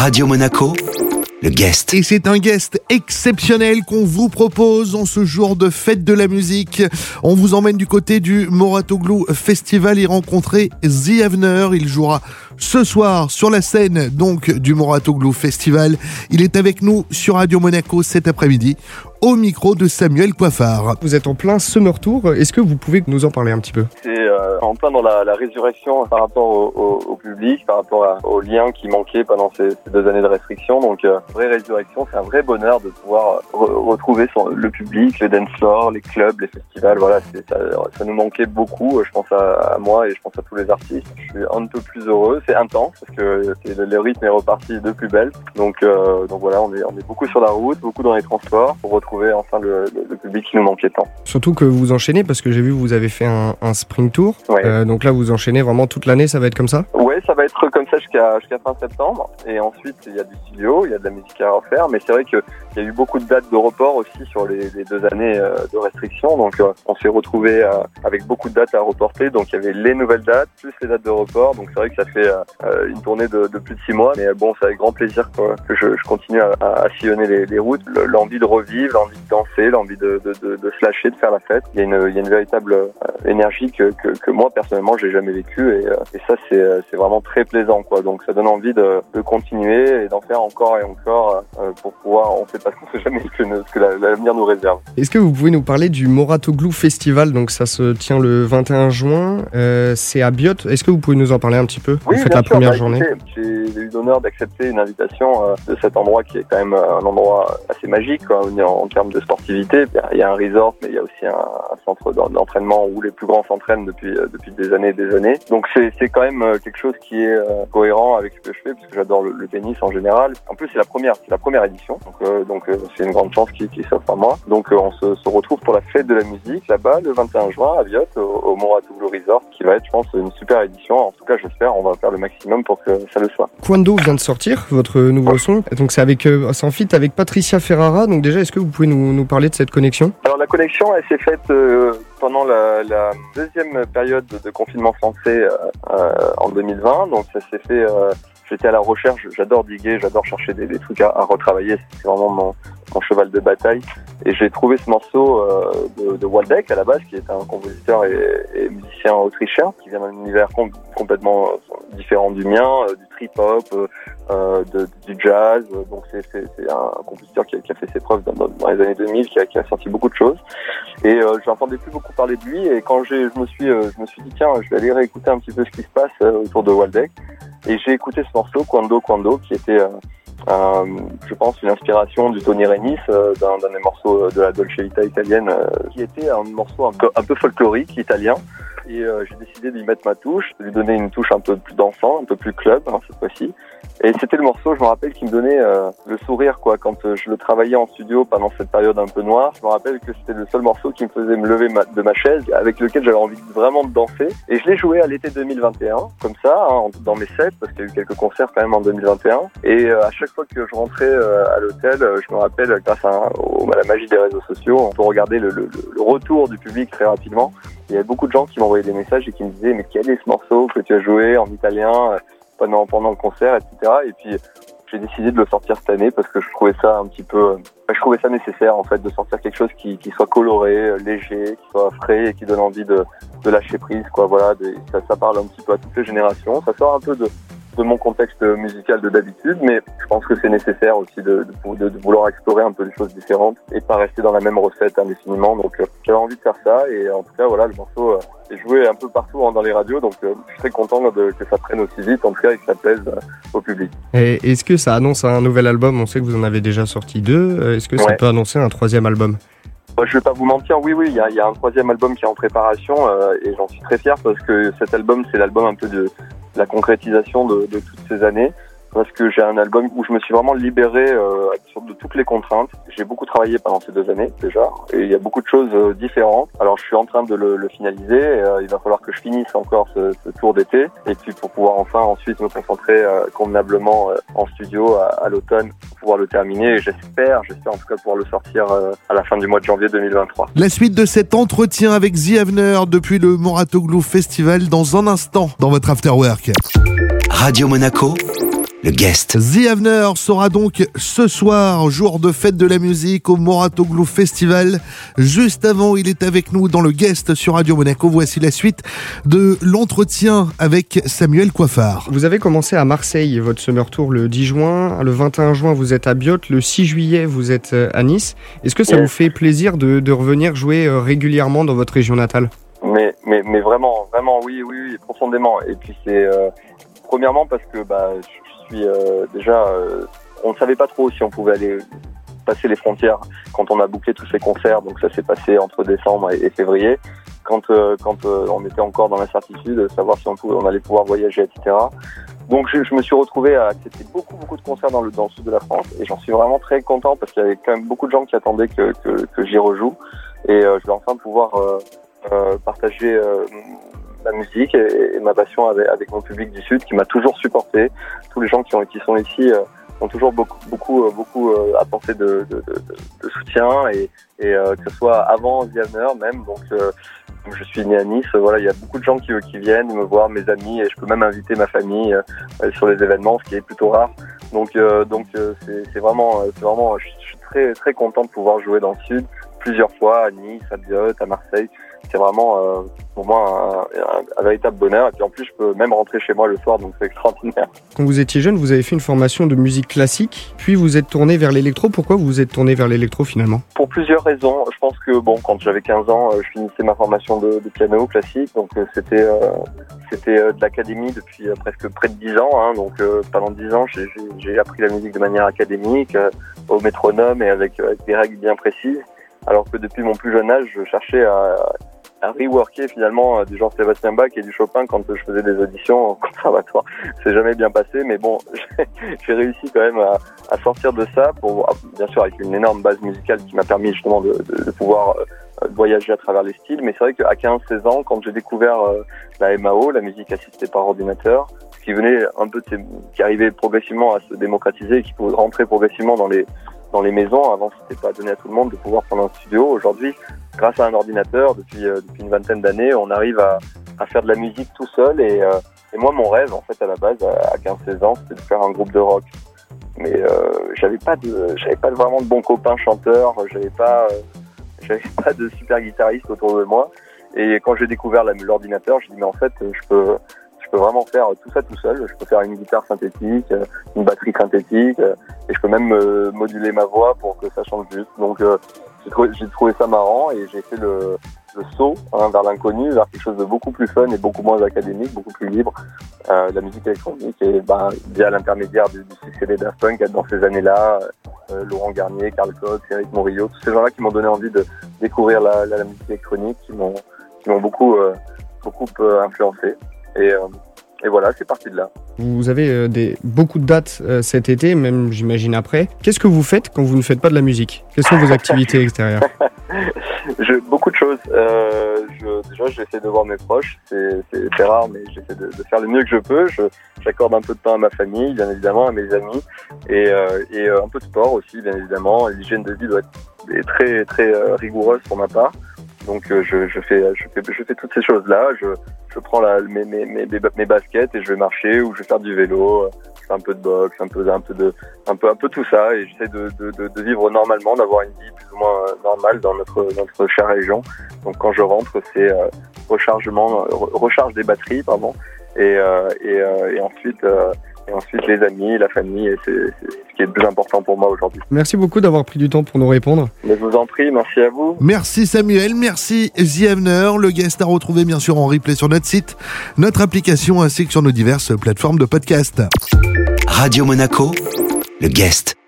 Radio Monaco, le guest. Et c'est un guest exceptionnel qu'on vous propose en ce jour de fête de la musique. On vous emmène du côté du Moratoglou Festival y rencontrer The Avener. Il jouera ce soir sur la scène donc du Moratoglou Festival. Il est avec nous sur Radio Monaco cet après-midi au micro de Samuel Coiffard. Vous êtes en plein Summer Tour, est-ce que vous pouvez nous en parler un petit peu? C'est euh, en plein dans la, la, résurrection par rapport au, au, au public, par rapport à, au lien qui manquait pendant ces, ces, deux années de restriction. Donc, euh, vraie résurrection, c'est un vrai bonheur de pouvoir re retrouver son, le public, les dance floors, les clubs, les festivals. Voilà, ça, ça, nous manquait beaucoup. Je pense à, à, moi et je pense à tous les artistes. Je suis un peu plus heureux. C'est intense parce que le, le, rythme est reparti de plus belle. Donc, euh, donc voilà, on est, on est beaucoup sur la route, beaucoup dans les transports pour retrouver enfin le, le, le, public qui nous manquait tant. Surtout que vous enchaînez parce que j'ai vu vous avez fait un, un spring tour. Ouais. Euh, donc là vous enchaînez vraiment toute l'année, ça va être comme ça? Ouais, ça va être comme ça jusqu'à jusqu'à fin septembre. Et ensuite il y a du studio, il y a de la musique à refaire. Mais c'est vrai que il y a eu beaucoup de dates de report aussi sur les, les deux années euh, de restriction. Donc euh, on s'est retrouvé avec beaucoup de dates à reporter. Donc il y avait les nouvelles dates plus les dates de report. Donc c'est vrai que ça fait une tournée de, de, plus de six mois. Mais bon, c'est avec grand plaisir que je, je continue à, à, sillonner les, les routes. L'envie de revivre, l'envie de danser, l'envie de, de, de, de, se lâcher, de faire la fête. Il y a une, il y a une véritable euh, énergie que, que, que moi personnellement j'ai jamais vécu et, euh, et ça c'est, c'est vraiment très plaisant quoi. Donc ça donne envie de, de continuer et d'en faire encore et encore euh, pour pouvoir. On sait pas ce qu'on sait jamais ce que, ce que l'avenir nous réserve. Est-ce que vous pouvez nous parler du Moratoglou Festival? Donc ça se tient le 21 juin. Euh, c'est à Biot. Est-ce que vous pouvez nous en parler un petit peu? Oui, Vous faites la sûr. première Bah, journée. J'ai eu l'honneur d'accepter une invitation euh, de cet endroit qui est quand même un endroit assez magique quoi, en, en termes de sportivité. Il y a un resort, mais il y a aussi un, centre d'entraînement où les plus grands s'entraînent depuis euh, depuis des années et des années. Donc c'est quand même euh, quelque chose qui est euh, cohérent avec ce que je fais parce que j'adore le, le, tennis en général. En plus c'est la première c'est la première édition, donc c'est une grande chance qui, qui s'offre à moi. Donc on se, retrouve pour la fête de la musique là-bas le 21 juin à Viot au, au Resort qui va être je pense une super édition. En tout cas j'espère on va faire le maximum pour que ça le soit. Quando vient de sortir votre nouveau son. Donc c'est avec en fit avec Patricia Ferrara. Donc déjà est-ce que vous pouvez nous, nous parler de cette connexion Alors la connexion elle s'est faite euh, pendant la, deuxième période de confinement français euh, en 2020. Donc ça s'est fait j'étais à la recherche, j'adore diguer, j'adore chercher des, trucs à, retravailler, c'est vraiment mon, cheval de bataille. Et j'ai trouvé ce morceau euh, de, de, Waldeck à la base, qui est un compositeur et, musicien autrichien, qui vient d'un univers com complètement différent du mien, euh, du trip-hop, euh, de, du jazz. Donc c'est un compositeur qui a, qui a, fait ses preuves dans, dans les années 2000, qui a, qui a, sorti beaucoup de choses. Et euh, je n'entendais plus beaucoup parler de lui. Et quand je me suis, euh, je me suis dit tiens, je vais aller réécouter un petit peu ce qui se passe euh, autour de Waldeck. Et j'ai écouté ce morceau, Quando Quando, qui était, euh, euh, je pense, une inspiration du Tony Renis, euh, d'un des morceaux de la Dolce Vita italienne, qui était un morceau un peu, folklorique italien. Et j'ai décidé d'y mettre ma touche, de lui donner une touche un peu plus dansant, un peu plus club hein, cette fois-ci. Et c'était le morceau, je me rappelle, qui me donnait euh, le sourire, quoi, quand euh, je le travaillais en studio pendant cette période un peu noire. Je me rappelle que c'était le seul morceau qui me faisait me lever ma, de ma chaise, avec lequel j'avais envie vraiment de danser. Et je l'ai joué à l'été 2021, comme ça, hein, dans mes sets, parce qu'il y a eu quelques concerts quand même en 2021. Et euh, à chaque fois que je rentrais euh, à l'hôtel, je me rappelle, grâce à, à, la magie des réseaux sociaux, on peut regarder le, retour du public très rapidement. Il y avait beaucoup de gens qui m'envoyaient des messages et qui me disaient, mais quel est ce morceau que tu as joué en italien pendant pendant le concert, etc. Et puis j'ai décidé de le sortir cette année parce que je trouvais ça un petit peu, je trouvais ça nécessaire en fait de sortir quelque chose qui, soit coloré, léger, qui soit frais et qui donne envie de, lâcher prise, quoi. Voilà, ça, ça parle un petit peu à toutes les générations. Ça sort un peu de de mon contexte musical de d'habitude, mais je pense que c'est nécessaire aussi de, de, de, vouloir explorer un peu des choses différentes et pas rester dans la même recette indéfiniment. Donc euh, j'avais envie de faire ça et en tout cas voilà le morceau euh, est joué un peu partout hein, dans les radios, donc euh, je suis très content que ça prenne aussi vite, en tout cas et que ça plaise au public. Et est-ce que ça annonce un nouvel album? On sait que vous en avez déjà sorti deux. Est-ce que ça peut annoncer un troisième album? Bah, je vais pas vous mentir, oui, oui, il y a, y a, un troisième album qui est en préparation euh, et j'en suis très fier parce que cet album, c'est l'album un peu de la concrétisation de, de toutes ces années parce que j'ai un album où je me suis vraiment libéré euh, de toutes les contraintes. J'ai beaucoup travaillé pendant ces deux années déjà, et il y a beaucoup de choses euh, différentes. Alors je suis en train de le, le finaliser. Et, euh, il va falloir que je finisse encore ce, ce tour d'été, et puis pour pouvoir enfin ensuite me concentrer euh, convenablement en studio à, à l'automne pouvoir le terminer. Et j'espère, j'espère en tout cas pouvoir le sortir à la fin du mois de janvier 2023. La suite de cet entretien avec The Avener depuis le Moratoglou Festival dans un instant dans votre Afterwork. Radio Monaco le guest. The Avener sera donc ce soir, jour de fête de la musique au Moratoglou Festival. Juste avant, il est avec nous dans le guest sur Radio Monaco. Voici la suite de l'entretien avec Samuel Coiffard. Vous avez commencé à Marseille votre summer tour le 10 juin, le 21 juin vous êtes à Biot, le 6 juillet vous êtes euh, à Nice. Est-ce que ça Yes. vous fait plaisir de, de revenir jouer euh, régulièrement dans votre région natale? Mais, mais, mais vraiment, vraiment, oui, oui, oui, profondément. Et puis c'est euh, premièrement parce que bah, je je suis euh, déjà, euh, on ne savait pas trop si on pouvait aller passer les frontières quand on a bouclé tous ces concerts. Donc ça s'est passé entre décembre et, février. Quand, euh, on était encore dans l'incertitude, de savoir si on, allait pouvoir voyager, etc. Donc je, me suis retrouvé à accepter beaucoup, beaucoup de concerts dans le, sud de la France et j'en suis vraiment très content parce qu'il y avait quand même beaucoup de gens qui attendaient que, j'y rejoue et je vais enfin pouvoir partager ma musique et, ma passion avec, avec mon public du Sud qui m'a toujours supporté. Tous les gens qui, ont, qui sont ici euh, ont toujours beaucoup, beaucoup, euh, beaucoup euh, apporté de, de, de, de soutien et, et euh, que ce soit avant Vianer même. Donc, euh, je suis né à Nice, voilà, il y a beaucoup de gens qui, qui viennent me voir, mes amis, et je peux même inviter ma famille euh, sur les événements, ce qui est plutôt rare. Donc, donc c'est vraiment, c'est vraiment, je suis très, très content de pouvoir jouer dans le Sud plusieurs fois à Nice, à Biot, à Marseille. C'est vraiment euh, pour moi un, un- un véritable bonheur. Et puis en plus, je peux même rentrer chez moi le soir, donc c'est extraordinaire. Quand vous étiez jeune, vous avez fait une formation de musique classique, puis vous êtes tourné vers l'électro. Pourquoi vous vous êtes tourné vers l'électro finalement? Pour plusieurs raisons. Je pense que bon, quand j'avais 15 ans, euh, je finissais ma formation de, de piano classique, donc euh, c'était euh, c'était de l'académie depuis presque près de 10 ans. Hein, donc euh, pendant 10 ans, j'ai- appris la musique de manière académique, euh, au métronome et avec, avec des règles bien précises. Alors que depuis mon plus jeune âge, je cherchais à, reworker finalement euh, du genre Sébastien Bach et du Chopin quand euh, je faisais des auditions au conservatoire. C'est jamais bien passé, mais bon, j'ai réussi quand même à, sortir de ça pour ah, bien sûr avec une énorme base musicale qui m'a permis justement de, pouvoir euh, voyager à travers les styles mais c'est vrai qu'à 15-16 ans quand j'ai découvert euh, la MAO la musique assistée par ordinateur qui venait un peu qui arrivait progressivement à se démocratiser et qui pouvait rentrer progressivement dans les dans les maisons. Avant c'était pas donné à tout le monde de pouvoir prendre un studio. Aujourd'hui grâce à un ordinateur depuis euh, depuis une vingtaine d'années on arrive à, à faire de la musique tout seul. Et euh, et moi mon rêve en fait à la base à 15-16 ans c'était de faire un groupe de rock. Mais euh, j'avais pas de j'avais pas vraiment de bons copains chanteurs. J'avais pas euh, j'avais pas de super guitariste autour de moi. Et quand j'ai découvert l'ordinateur j'ai dit mais en fait je peux peux vraiment faire tout ça tout seul. Je peux faire une guitare synthétique euh, une batterie synthétique euh, et je peux même euh, moduler ma voix pour que ça change juste. Donc j'ai trouvé, trouvé ça marrant et j'ai fait le, le saut hein, vers l'inconnu vers quelque chose de beaucoup plus fun et beaucoup moins académique beaucoup plus libre euh, la musique électronique et ben, via l'intermédiaire du, du succès des Daft Punk dans ces années-là, euh, Laurent Garnier, Karl Cox, Eric Morillo, tous ces gens-là qui m'ont donné envie de découvrir la, la, musique électronique, qui m'ont beaucoup euh, beaucoup influencé et euh, et voilà, c'est parti de là. Vous avez euh, des, beaucoup de dates euh, cet été, même j'imagine après. Qu'est-ce que vous faites quand vous ne faites pas de la musique? Quelles sont vos activités extérieures? Je, beaucoup de choses. Euh, je, déjà, j'essaie de voir mes proches. C'est rare, mais j'essaie de, de faire le mieux que je peux. Je- J'accorde un peu de temps à ma famille, bien évidemment, à mes amis, et, euh, et euh, un peu de sport aussi, bien évidemment. L'hygiène de vie doit être est très très euh, rigoureuse pour ma part. Donc, euh, je, je fais je fais je fais toutes ces choses-là. Je, je prends la, mes, mes, mes, mes baskets et je vais marcher ou je vais faire du vélo. Je fais un peu de boxe, un peu un peu de un peu un peu tout ça et j'essaie de, de, de, de vivre normalement, d'avoir une vie plus ou moins euh, normale dans notre notre chère région. Donc quand je rentre, c'est euh, rechargement, re- recharge des batteries, pardon, et euh, et, euh, et ensuite euh, et ensuite les amis, la famille, et c'est ce qui est le plus important pour moi aujourd'hui. Merci beaucoup d'avoir pris du temps pour nous répondre. Mais je vous en prie, merci à vous. Merci Samuel, merci The Avener. Le guest à retrouver bien sûr en replay sur notre site, notre application ainsi que sur nos diverses plateformes de podcast. Radio Monaco, le guest.